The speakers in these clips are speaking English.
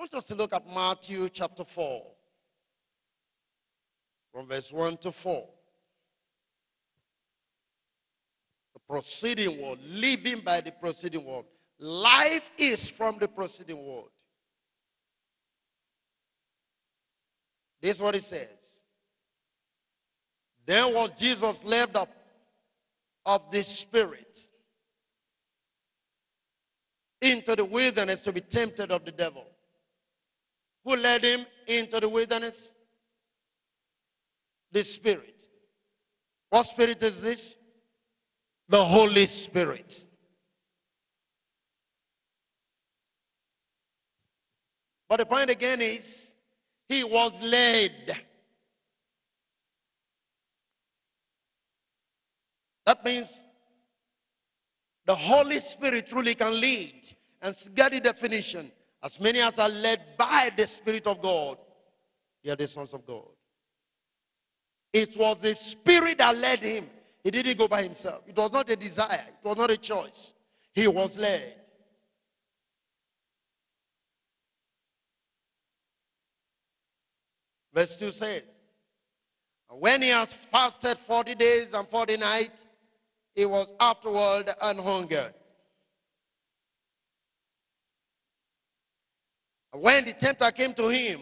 want us to look at Matthew chapter 4, from verse 1 to 4. The proceeding word, living by the proceeding word. Life is from the proceeding word. This is what it says. Then was Jesus led up of the Spirit into the wilderness to be tempted of the devil. Who led him into the wilderness? The Spirit. What Spirit is this? The Holy Spirit. But the point again is, he was led. That means the Holy Spirit truly can lead. And get the definition. As many as are led by the Spirit of God, they are the sons of God. It was the Spirit that led him. He didn't go by himself. It was not a desire, it was not a choice. He was led. Verse 2 says, When he has fasted 40 days and 40 nights, he was afterward an hungered. When the tempter came to him,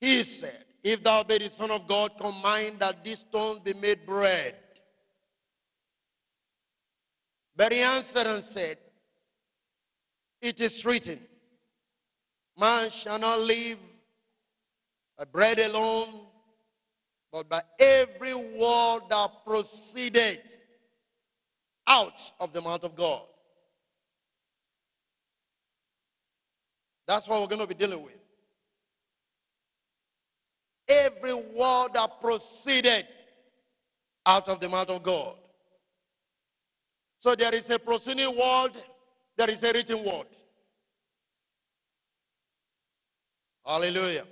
he said, If thou be the Son of God, command that this stone be made bread. But he answered and said, It is written, Man shall not live by bread alone, but by every word that proceeded out of the mouth of God. That's what we're going to be dealing with. Every word that proceeded out of the mouth of God. So there is a proceeding word, there is a written word. Hallelujah.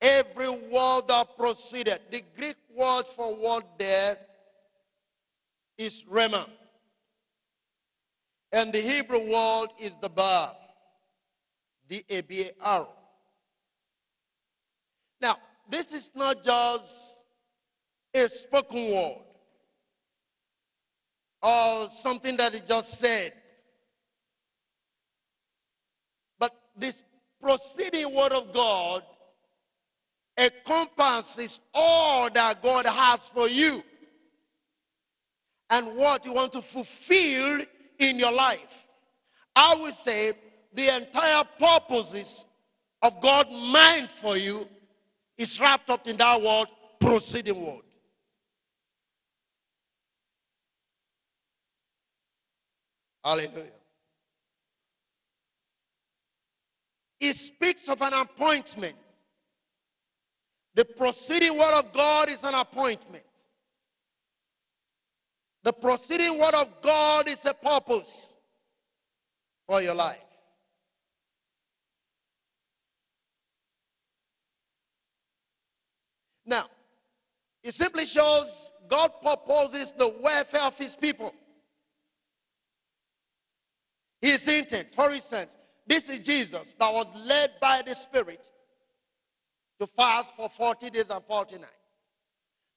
Every word that proceeded. The Greek word for word there is rhema. And the Hebrew word is dabar. D A B A R. Now, this is not just a spoken word or something that is just said. But this proceeding word of God encompasses all that God has for you and what you want to fulfill in your life. I would say the entire purposes of God's mind for you is wrapped up in that word, proceeding word. Hallelujah. It speaks of an appointment. The proceeding word of God is an appointment. The proceeding word of God is a purpose for your life. Now, it simply shows God proposes the welfare of his people. His intent, for instance, this is Jesus that was led by the Spirit to fast for 40 days and 40 nights.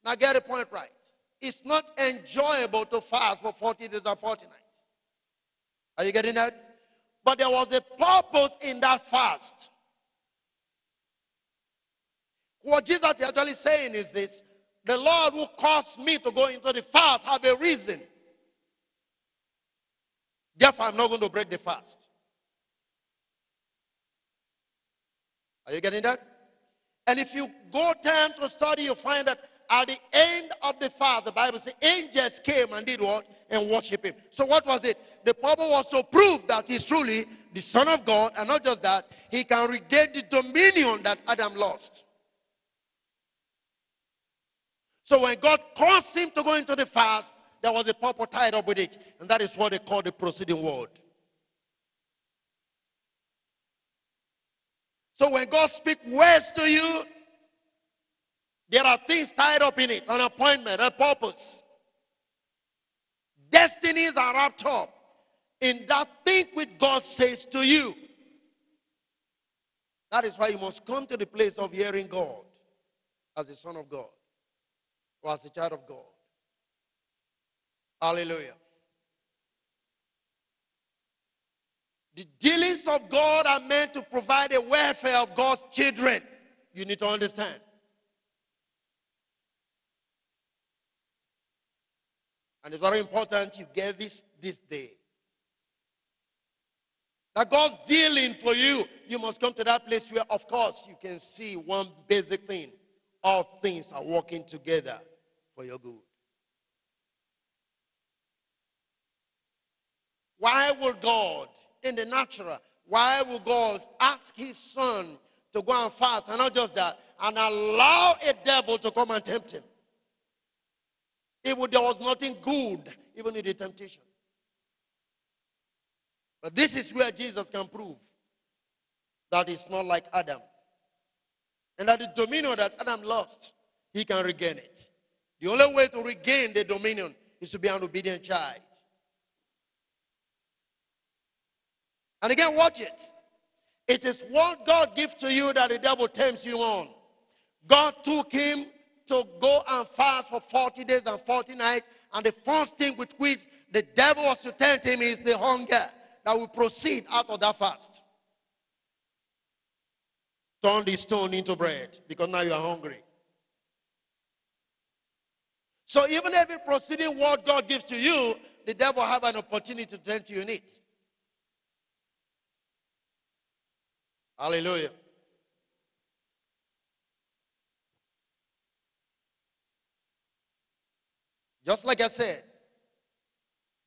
Now, get the point right. It's not enjoyable to fast for 40 days and 40 nights. Are you getting that? But there was a purpose in that fast. What Jesus is actually saying is this the Lord who caused me to go into the fast have a reason. Therefore, I'm not going to break the fast. Are you getting that? And if you go down to study, you find that at the end of the fast, the Bible says angels came and did what? And worship him. So what was it? The purpose was to prove that he's truly the Son of God, and not just that, he can regain the dominion that Adam lost. So when God caused him to go into the fast, there was a purpose tied up with it, and that is what they call the proceeding word. So when God speaks words to you, there are things tied up in it an appointment, a purpose. Destinies are wrapped up. in that thing which God says to you. That is why you must come to the place of hearing God as a son of God or as a child of God. Hallelujah. The dealings of God are meant to provide the welfare of God's children. You need to understand. And it's very important you get this this day. That God's dealing for you, you must come to that place where, of course, you can see one basic thing. All things are working together for your good. Why will God in the natural. Why will God ask his son to go and fast? And not just that, and allow a devil to come and tempt him. If there was nothing good, even in the temptation. But this is where Jesus can prove that it's not like Adam. And that the dominion that Adam lost, he can regain it. The only way to regain the dominion is to be an obedient child. And again, watch it. It is what God gives to you that the devil tempts you on. God took him to go and fast for 40 days and 40 nights. And the first thing with which the devil was to tempt him is the hunger that will proceed out of that fast. Turn the stone into bread because now you are hungry. So even every proceeding word God gives to you, the devil have an opportunity to tempt you in it. Hallelujah. Just like I said,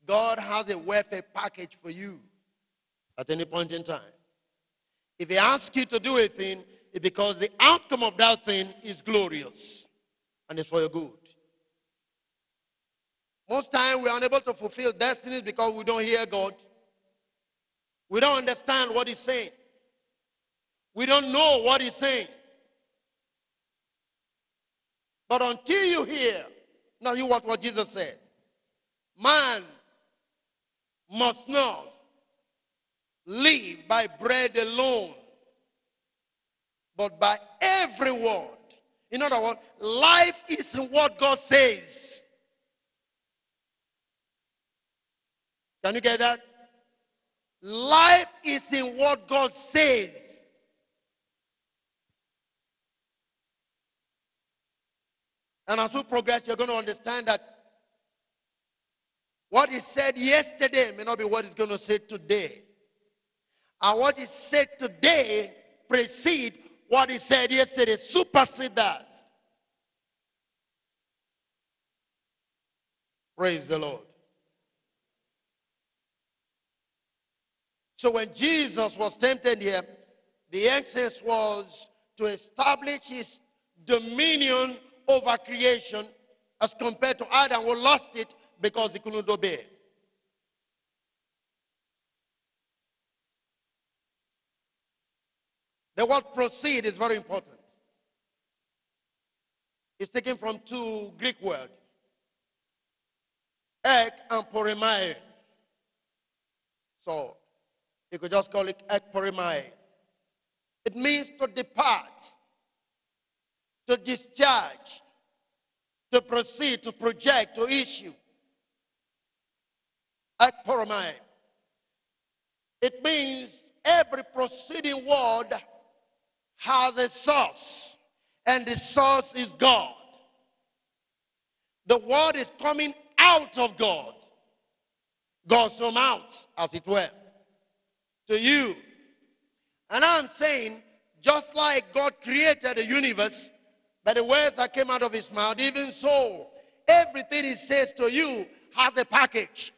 God has a welfare package for you at any point in time. If He asks you to do a thing, it's because the outcome of that thing is glorious and it's for your good. Most time we are unable to fulfill destinies because we don't hear God. We don't understand what He's saying. We don't know what he's saying. But until you hear, now you what, what Jesus said. Man must not live by bread alone, but by every word. In other words, life is in what God says. Can you get that? Life is in what God says. And as we progress, you're going to understand that what is said yesterday may not be what is going to say today. And what is said today precede what is said yesterday, supersede that. Praise the Lord. So when Jesus was tempted here, the essence was to establish his dominion over creation as compared to Adam who lost it because he couldn't obey. The word proceed is very important. It's taken from two Greek words, ek and porimai. So you could just call it ek porimai. It means to depart to discharge, to proceed, to project, to issue. Akporomai. It means every proceeding word has a source, and the source is God. The word is coming out of God. God's from out, as it were, to you. And I'm saying, just like God created the universe, by the words that came out of his mouth, even so, everything he says to you has a package.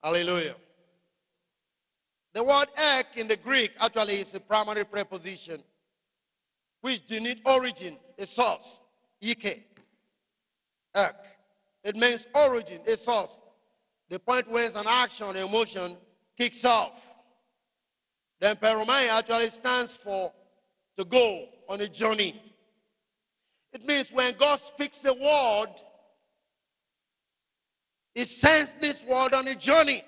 Hallelujah. The word ek in the Greek actually is a primary preposition which denotes origin, a source. Ike. Ek. It means origin, a source. The point where an action, emotion kicks off. Then peromai actually stands for to go on a journey. It means when God speaks a word, He sends this word on a journey.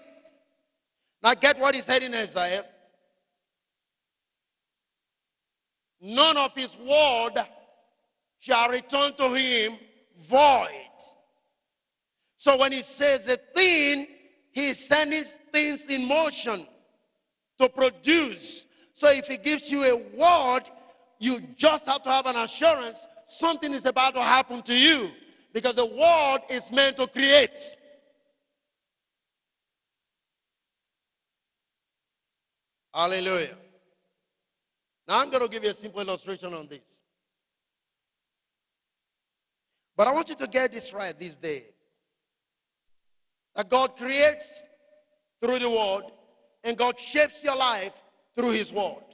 Now, get what he said in Isaiah. None of his word shall return to him void. So when he says a thing, he sends things in motion to produce. So if he gives you a word, you just have to have an assurance something is about to happen to you because the word is meant to create. Hallelujah. Now I'm going to give you a simple illustration on this. But I want you to get this right this day. That God creates through the word and God shapes your life through his word.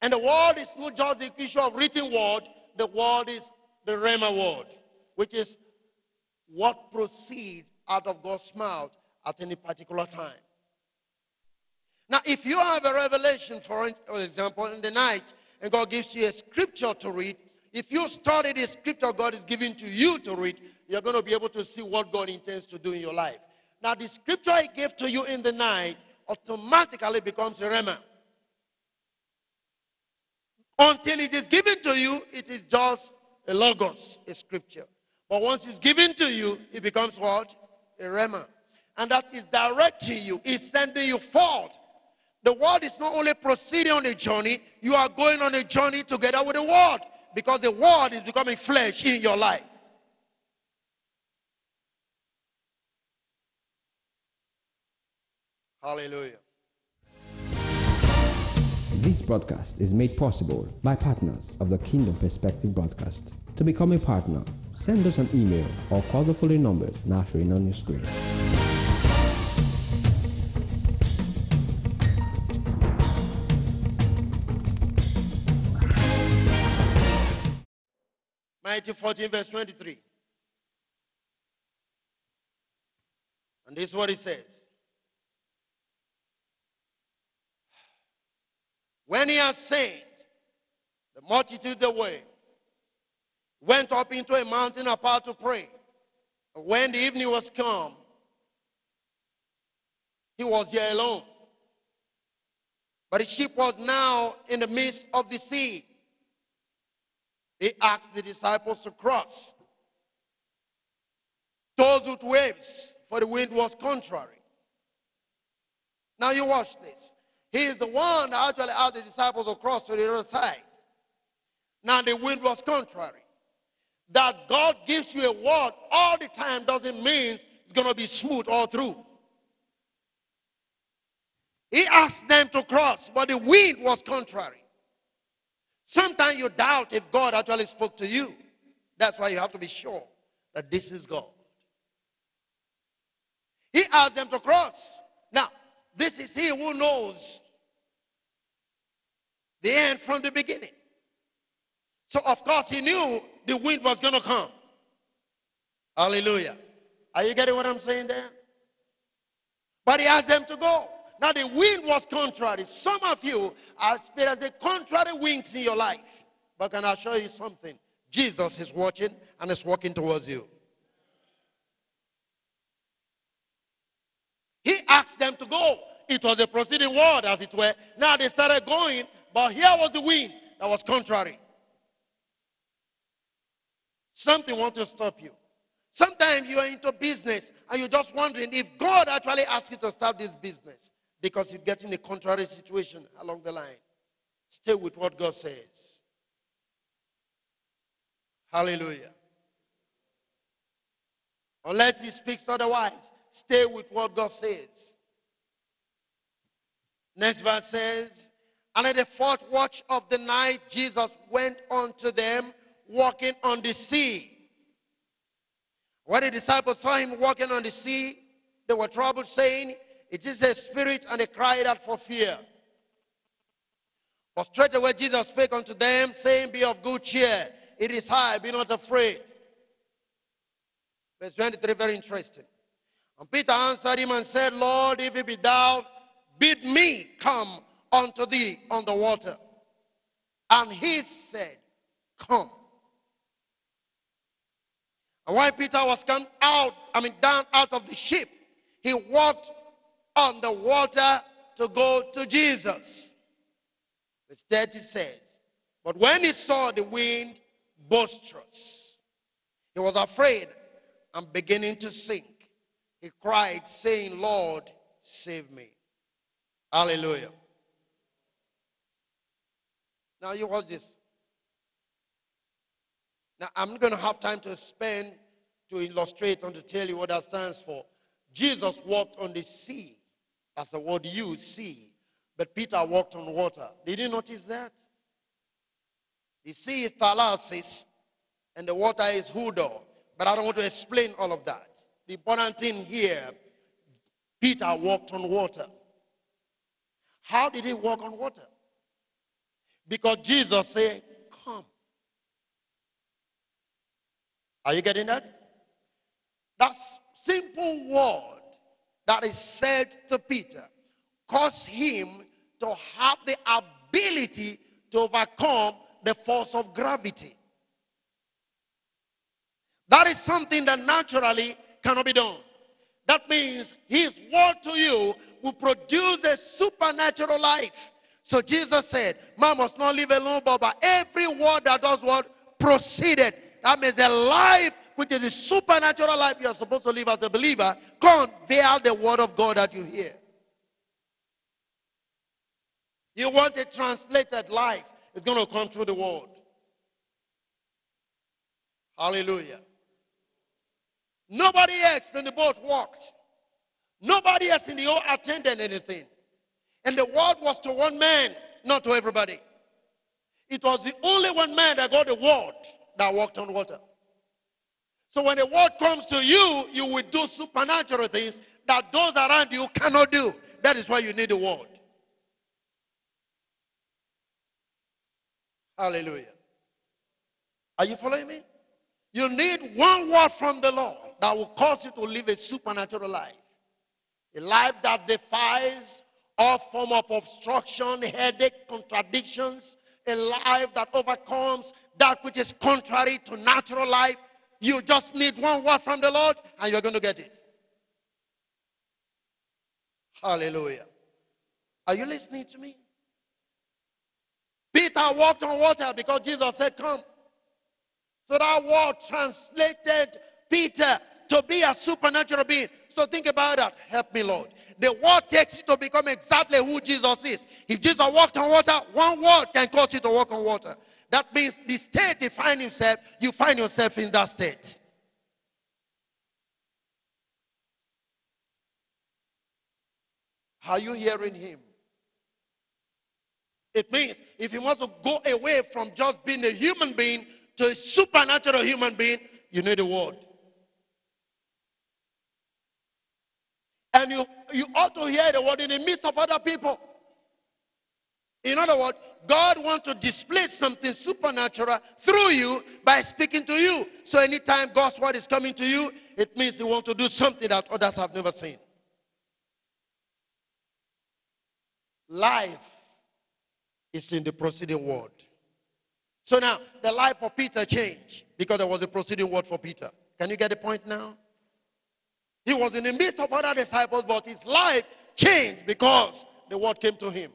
And the word is not just the issue of written word, the word is the Rhema word, which is what proceeds out of God's mouth at any particular time. Now, if you have a revelation, for example, in the night, and God gives you a scripture to read, if you study the scripture God is giving to you to read, you're going to be able to see what God intends to do in your life. Now, the scripture He gave to you in the night automatically becomes a rhema. Until it is given to you, it is just a logos, a scripture. But once it's given to you, it becomes what? A rhema. And that is directing you, is sending you forth the word is not only proceeding on a journey, you are going on a journey together with the word because the word is becoming flesh in your life. Hallelujah. This broadcast is made possible by partners of the Kingdom Perspective broadcast. To become a partner, send us an email or call the following numbers now showing on your screen. Matthew 14, verse 23. And this is what it says. When he had sent the multitude away, went up into a mountain apart to pray. And when the evening was come, he was here alone. But the ship was now in the midst of the sea he asked the disciples to cross. Those with waves, for the wind was contrary. Now you watch this. He is the one that actually asked the disciples across to the other side. Now the wind was contrary. That God gives you a word all the time doesn't mean it's going to be smooth all through. He asked them to cross, but the wind was contrary. Sometimes you doubt if God actually spoke to you. That's why you have to be sure that this is God. He asked them to cross. Now, this is He who knows the end from the beginning. So, of course, He knew the wind was going to come. Hallelujah. Are you getting what I'm saying there? But He asked them to go. Now the wind was contrary. Some of you are experiencing contrary winds in your life. But can I show you something? Jesus is watching and is walking towards you. He asked them to go. It was a proceeding word, as it were. Now they started going, but here was the wind that was contrary. Something wants to stop you. Sometimes you are into business and you're just wondering if God actually asked you to start this business because you get in a contrary situation along the line. Stay with what God says. Hallelujah. Unless He speaks otherwise, stay with what God says. Next verse says, And at the fourth watch of the night, Jesus went unto them walking on the sea. When the disciples saw him walking on the sea, they were troubled, saying, it is a spirit, and they cried out for fear. But straightway Jesus spake unto them, saying, Be of good cheer. It is I, be not afraid. Verse 23, very interesting. And Peter answered him and said, Lord, if it be thou, bid me come unto thee on the water. And he said, Come. And when Peter was come out, I mean down out of the ship, he walked on the water to go to Jesus. Verse 30 says, But when he saw the wind boisterous, he was afraid and beginning to sink. He cried, saying, Lord, save me. Hallelujah. Now you watch this. Now I'm not going to have time to spend to illustrate and to tell you what that stands for. Jesus walked on the sea. That's the word you see. But Peter walked on water. Did you notice that? The sea is Thalassis and the water is Hudo. But I don't want to explain all of that. The important thing here, Peter walked on water. How did he walk on water? Because Jesus said, Come. Are you getting that? That simple word that is said to Peter caused him to have the ability to overcome the force of gravity. That is something that naturally cannot be done. That means his word to you will produce a supernatural life. So Jesus said, Man must not live alone, but by every word that does what proceeded. That means a life which is a supernatural life you are supposed to live as a believer. Convey out the word of God that you hear. You want a translated life, it's going to come through the word. Hallelujah. Nobody else in the boat walked. Nobody else in the boat attended anything. And the word was to one man, not to everybody. It was the only one man that got the word that walked on water. So when the word comes to you, you will do supernatural things that those around you cannot do. That is why you need the word. Hallelujah. Are you following me? You need one word from the Lord that will cause you to live a supernatural life. A life that defies all form of obstruction, headache, contradictions. A life that overcomes that which is contrary to natural life. You just need one word from the Lord and you're going to get it. Hallelujah. Are you listening to me? Peter walked on water because Jesus said, Come. So that word translated Peter to be a supernatural being. So think about that. Help me, Lord. The word takes you to become exactly who Jesus is. If Jesus walked on water, one word can cause you to walk on water. That means the state define himself, you find yourself in that state. Are you hearing him? It means if he wants to go away from just being a human being to a supernatural human being, you need a word. And you, you ought to hear the word in the midst of other people. In other words, God wants to display something supernatural through you by speaking to you. So anytime God's word is coming to you, it means He wants to do something that others have never seen. Life is in the proceeding word. So now, the life of Peter changed because there was a proceeding word for Peter. Can you get the point now? He was in the midst of other disciples, but his life changed because the word came to him.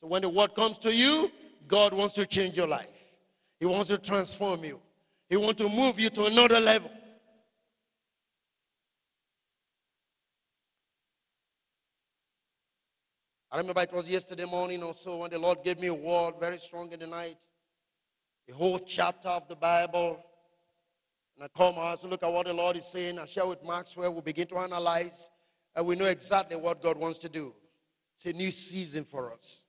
So when the word comes to you, God wants to change your life. He wants to transform you. He wants to move you to another level. I remember it was yesterday morning or so when the Lord gave me a word very strong in the night. A whole chapter of the Bible. And I come say, look at what the Lord is saying. I share with Maxwell. We begin to analyze. And we know exactly what God wants to do. It's a new season for us.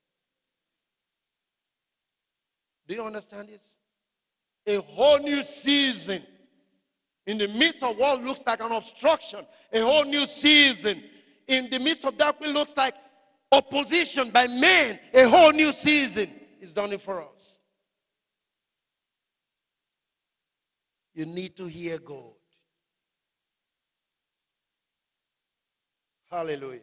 Do you understand this? A whole new season. In the midst of what looks like an obstruction, a whole new season. In the midst of that, which looks like opposition by men, a whole new season is done for us. You need to hear God. Hallelujah.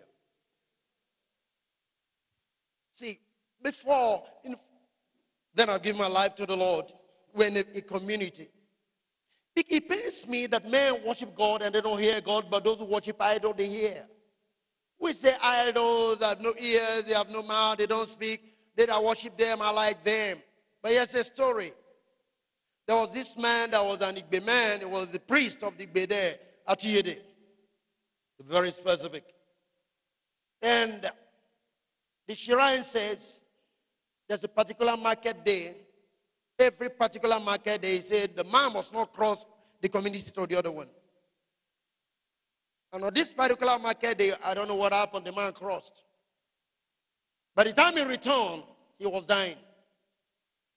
See, before, in, then I give my life to the Lord. We're in a, a community. It pains me that men worship God and they don't hear God, but those who worship idol, they hear. We say idols have no ears, they have no mouth, they don't speak. They that worship them are like them. But here's a story. There was this man that was an Igbe man. He was the priest of the Igbe there at Yede. Very specific. And the shrine says there's a particular market day every particular market, they said the man must not cross the community to the other one. And on this particular market day, I don't know what happened, the man crossed. By the time he returned, he was dying.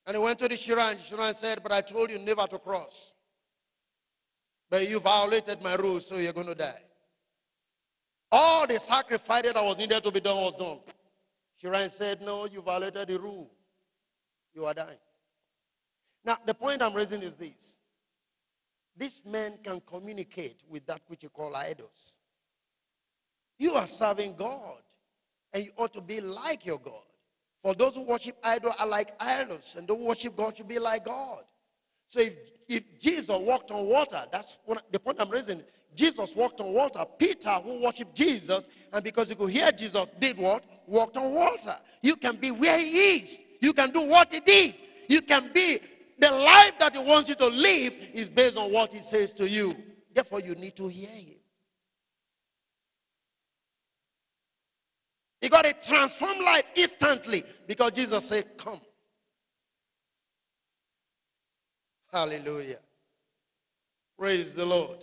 And he went to the shrine. The shrine said, But I told you never to cross. But you violated my rules, so you're going to die. All the sacrifice that was needed to be done was done. Shrine said, No, you violated the rule. You are dying. Now, the point I'm raising is this this man can communicate with that which you call idols. You are serving God, and you ought to be like your God. For those who worship idols are like idols, and those who worship God should be like God. So if, if Jesus walked on water, that's the point I'm raising. Jesus walked on water. Peter, who worshiped Jesus, and because he could hear Jesus, did what? Walked on water. You can be where he is. You can do what he did. You can be the life that He wants you to live is based on what He says to you. Therefore, you need to hear Him. He got a transformed life instantly because Jesus said, Come. Hallelujah. Praise the Lord.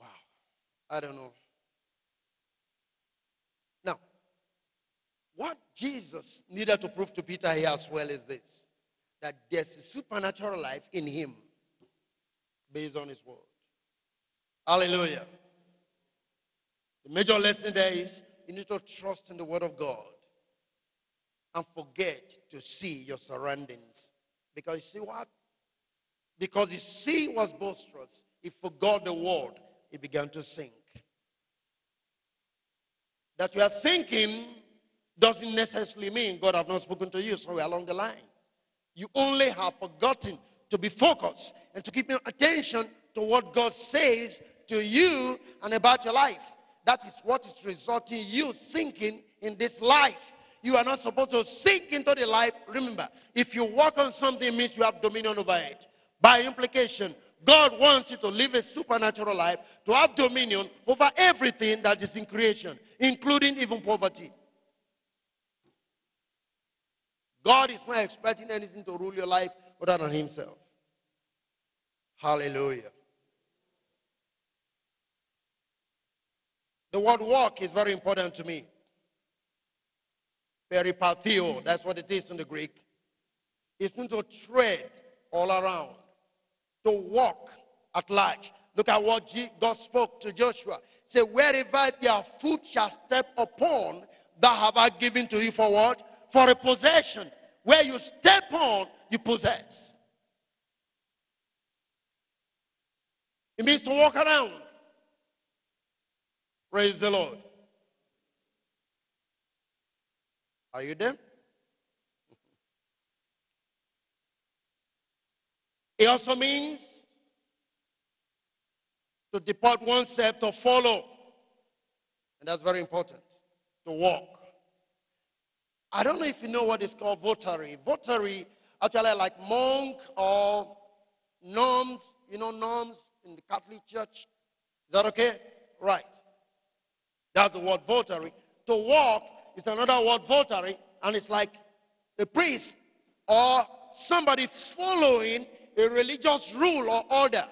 Wow. I don't know. Now, what Jesus needed to prove to Peter here as well is this that there's a supernatural life in him based on his word. Hallelujah. The major lesson there is you need to trust in the word of God and forget to see your surroundings. Because you see what? Because his sea was boisterous, he forgot the word, he began to sink. That you are sinking doesn't necessarily mean God have not spoken to you somewhere along the line. You only have forgotten to be focused and to keep your attention to what God says to you and about your life. That is what is resulting you sinking in this life. You are not supposed to sink into the life. Remember, if you work on something, means you have dominion over it. By implication, God wants you to live a supernatural life, to have dominion over everything that is in creation, including even poverty. God is not expecting anything to rule your life other than Himself. Hallelujah. The word walk is very important to me. Peripatheo, that's what it is in the Greek. It's meant to tread all around, to walk at large. Look at what God spoke to Joshua. Say, wherever their foot shall step upon, that have I given to you for what? for a possession. Where you step on, you possess. It means to walk around. Praise the Lord. Are you there? It also means to depart one step to follow. And that's very important. To walk. I don't know if you know what is called votary. Votary, actually, like monk or norms, you know, norms in the Catholic Church. Is that okay? Right. That's the word votary. To walk is another word votary, and it's like a priest or somebody following a religious rule or order.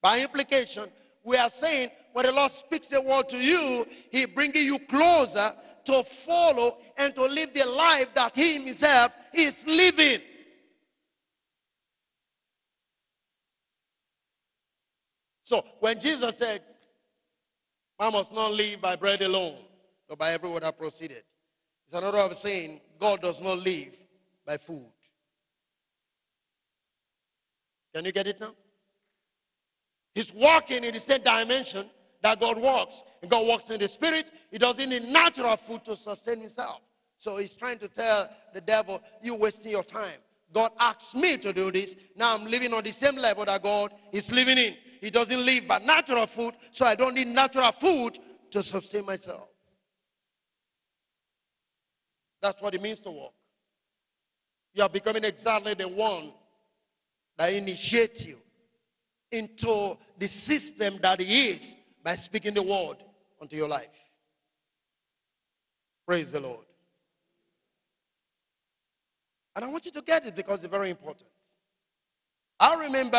By implication, we are saying when the Lord speaks a word to you, He bringing you closer to follow and to live the life that he himself is living. So when Jesus said, Man must not live by bread alone, but by every word that proceeded, it's another way of saying God does not live by food. Can you get it now? He's walking in the same dimension that God walks. And God walks in the spirit. He doesn't need natural food to sustain himself. So he's trying to tell the devil, you're wasting your time. God asked me to do this. Now I'm living on the same level that God is living in. He doesn't live by natural food, so I don't need natural food to sustain myself. That's what it means to walk. You are becoming exactly the one that initiates you into the system that He is by speaking the word unto your life. Praise the Lord. And I want you to get it because it's very important. I remember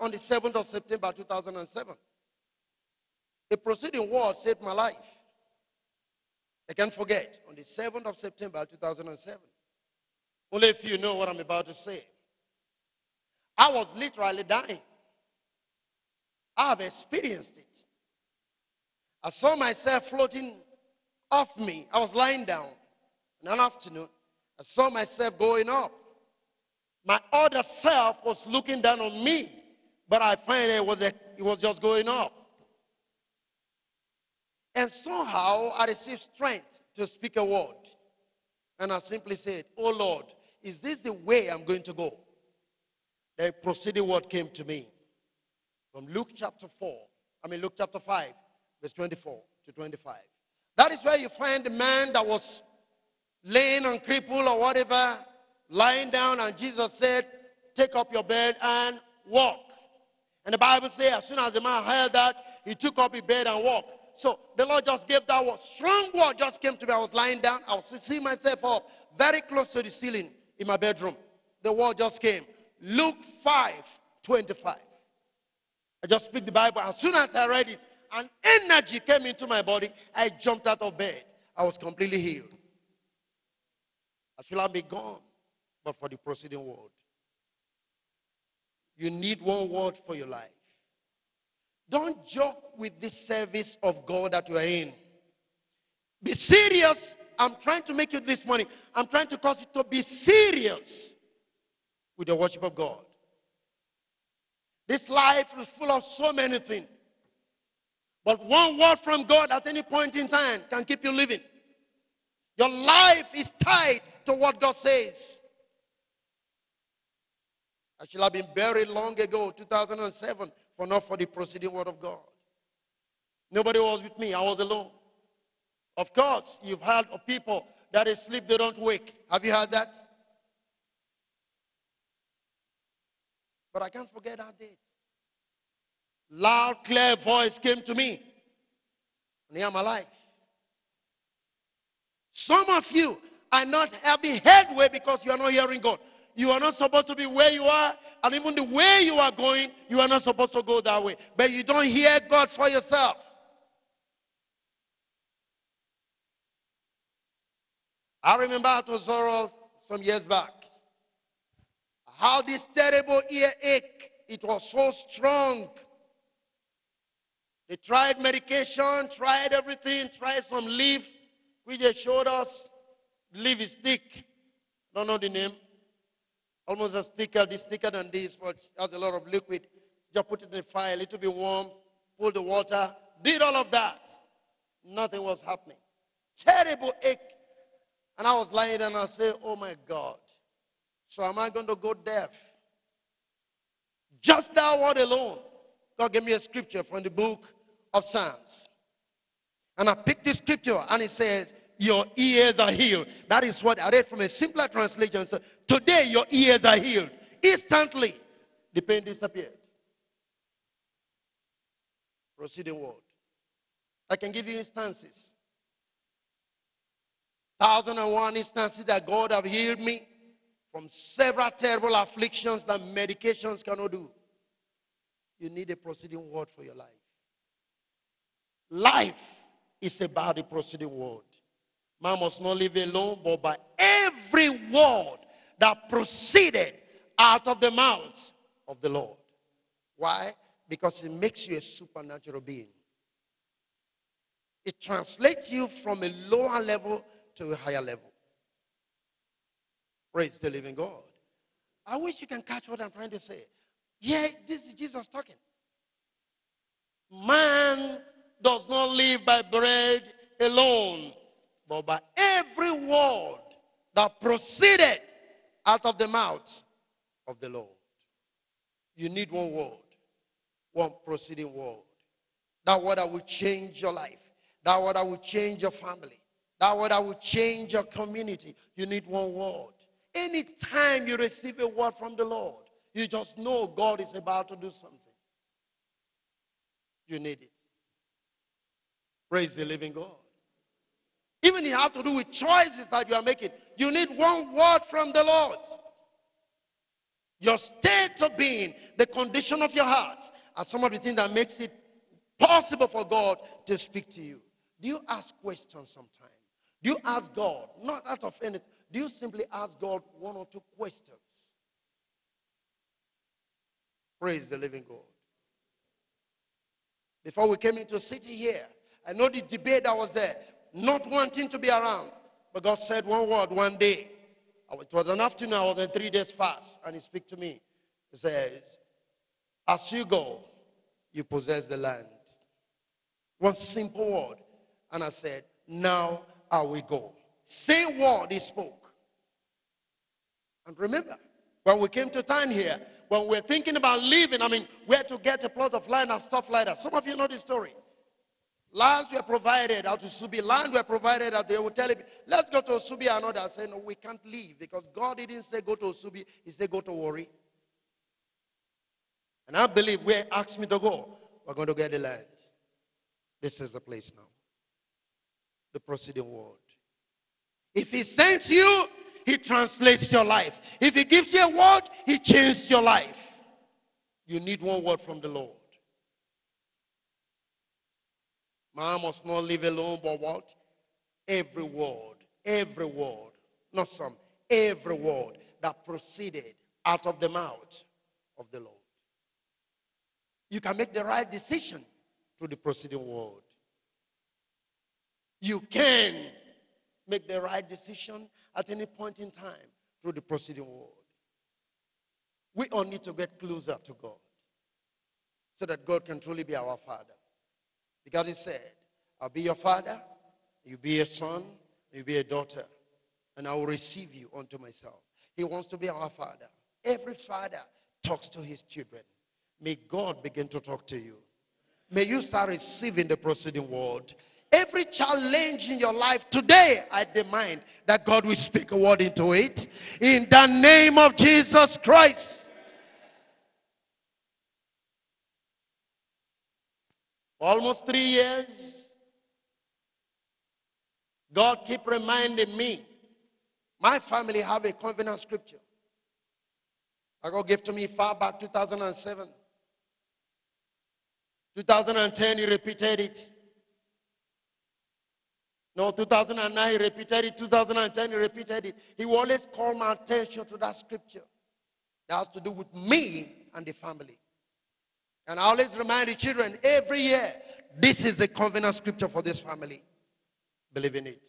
on the 7th of September 2007, a proceeding word saved my life. I can't forget, on the 7th of September 2007. Only if you know what I'm about to say. I was literally dying. I have experienced it. I saw myself floating off me. I was lying down in an afternoon. I saw myself going up. My other self was looking down on me, but I find it was, a, it was just going up. And somehow I received strength to speak a word. And I simply said, Oh Lord, is this the way I'm going to go? The proceeding word came to me from Luke chapter 4, I mean, Luke chapter 5, verse 24 to 25. That is where you find the man that was laying on cripple or whatever, lying down, and Jesus said, Take up your bed and walk. And the Bible says, as soon as the man heard that, he took up his bed and walked. So the Lord just gave that word. Strong word just came to me. I was lying down. I was seeing myself up very close to the ceiling in my bedroom. The word just came. Luke 5 25. I just speak the Bible. As soon as I read it, an energy came into my body. I jumped out of bed. I was completely healed. I should have been gone, but for the preceding word. You need one word for your life. Don't joke with this service of God that you are in. Be serious. I'm trying to make you this morning. I'm trying to cause you to be serious with the worship of God. This life is full of so many things. But one word from God at any point in time can keep you living. Your life is tied to what God says. I should have been buried long ago, 2007, for not for the proceeding word of God. Nobody was with me, I was alone. Of course, you've heard of people that they sleep, they don't wake. Have you heard that? But I can't forget that date. Loud, clear voice came to me. And here I'm alive. Some of you are not having headway because you are not hearing God. You are not supposed to be where you are, and even the way you are going, you are not supposed to go that way. But you don't hear God for yourself. I remember at Ozoro some years back how this terrible earache, it was so strong. They tried medication, tried everything, tried some leaf, which they showed us. The leaf is thick. Don't know the name almost as thicker, this thicker than this, but has a lot of liquid. Just put it in the fire, a little bit warm, pull the water, did all of that. Nothing was happening. Terrible ache. And I was lying there and I said, Oh my God. So am I going to go deaf? Just that word alone. God gave me a scripture from the book of Psalms. And I picked this scripture and it says, Your ears are healed. That is what I read from a simpler translation. So Today, your ears are healed. Instantly, the pain disappeared. Proceeding word. I can give you instances. Thousand and one instances that God have healed me from several terrible afflictions that medications cannot do. You need a proceeding word for your life. Life is about the proceeding word. Man must not live alone, but by every word that proceeded out of the mouth of the Lord. Why? Because it makes you a supernatural being. It translates you from a lower level to a higher level. Praise the living God. I wish you can catch what I'm trying to say. Yeah, this is Jesus talking. Man does not live by bread alone, but by every word that proceeded out of the mouth of the Lord. You need one word, one proceeding word. That word that will change your life, that word that will change your family, that word that will change your community. You need one word. Anytime you receive a word from the Lord, you just know God is about to do something. You need it. Praise the living God. Even it have to do with choices that you are making. You need one word from the Lord. Your state of being, the condition of your heart, are some of the things that makes it possible for God to speak to you. Do you ask questions sometimes? Do you ask God, not out of anything, do you simply ask God one or two questions? Praise the living God. Before we came into city here, I know the debate that was there, not wanting to be around. But God said one word one day. It was an afternoon, I was in three days fast, and He speak to me. He says, As you go, you possess the land. One simple word. And I said, Now I will go. Same word He spoke. And remember, when we came to town here, when we're thinking about leaving, I mean, where to get a plot of land and stuff like that. Some of you know the story. Lands were provided out to Subi. Land were provided out. They will tell him, let's go to Subi. And others say, no, we can't leave because God didn't say go to Subi. He said go to Warri. And I believe where he asked me to go, we're going to get the land. This is the place now. The proceeding word. If he sends you, he translates your life. If he gives you a word, he changes your life. You need one word from the Lord. Man must not live alone, but what? Every word, every word, not some, every word that proceeded out of the mouth of the Lord. You can make the right decision through the proceeding word. You can make the right decision at any point in time through the proceeding word. We all need to get closer to God so that God can truly be our Father. Because he said, I'll be your father, you'll be a son, you'll be a daughter, and I will receive you unto myself. He wants to be our father. Every father talks to his children. May God begin to talk to you. May you start receiving the proceeding word. Every challenge in your life today, I demand that God will speak a word into it. In the name of Jesus Christ. Almost three years, God keep reminding me. My family have a covenant scripture. I God gave to me far back 2007. 2010, he repeated it. No, 2009, he repeated it. 2010, he repeated it. He always called my attention to that scripture. That has to do with me and the family. And I always remind the children every year this is the covenant scripture for this family. Believe in it.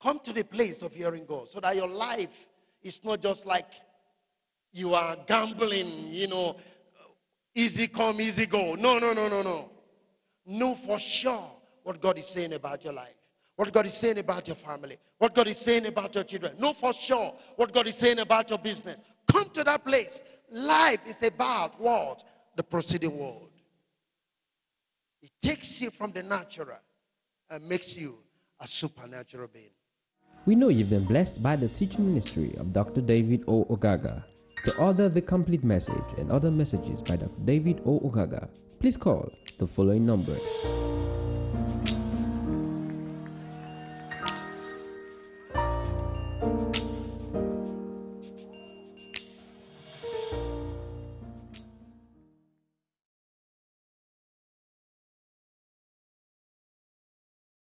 Come to the place of hearing God so that your life is not just like you are gambling, you know, easy come, easy go. No, no, no, no, no. Know for sure what God is saying about your life, what God is saying about your family, what God is saying about your children. Know for sure what God is saying about your business. Come to that place. Life is about what? The proceeding world. It takes you from the natural and makes you a supernatural being. We know you've been blessed by the teaching ministry of Dr. David O. Ogaga. To order the complete message and other messages by Dr. David O. Ogaga, please call the following numbers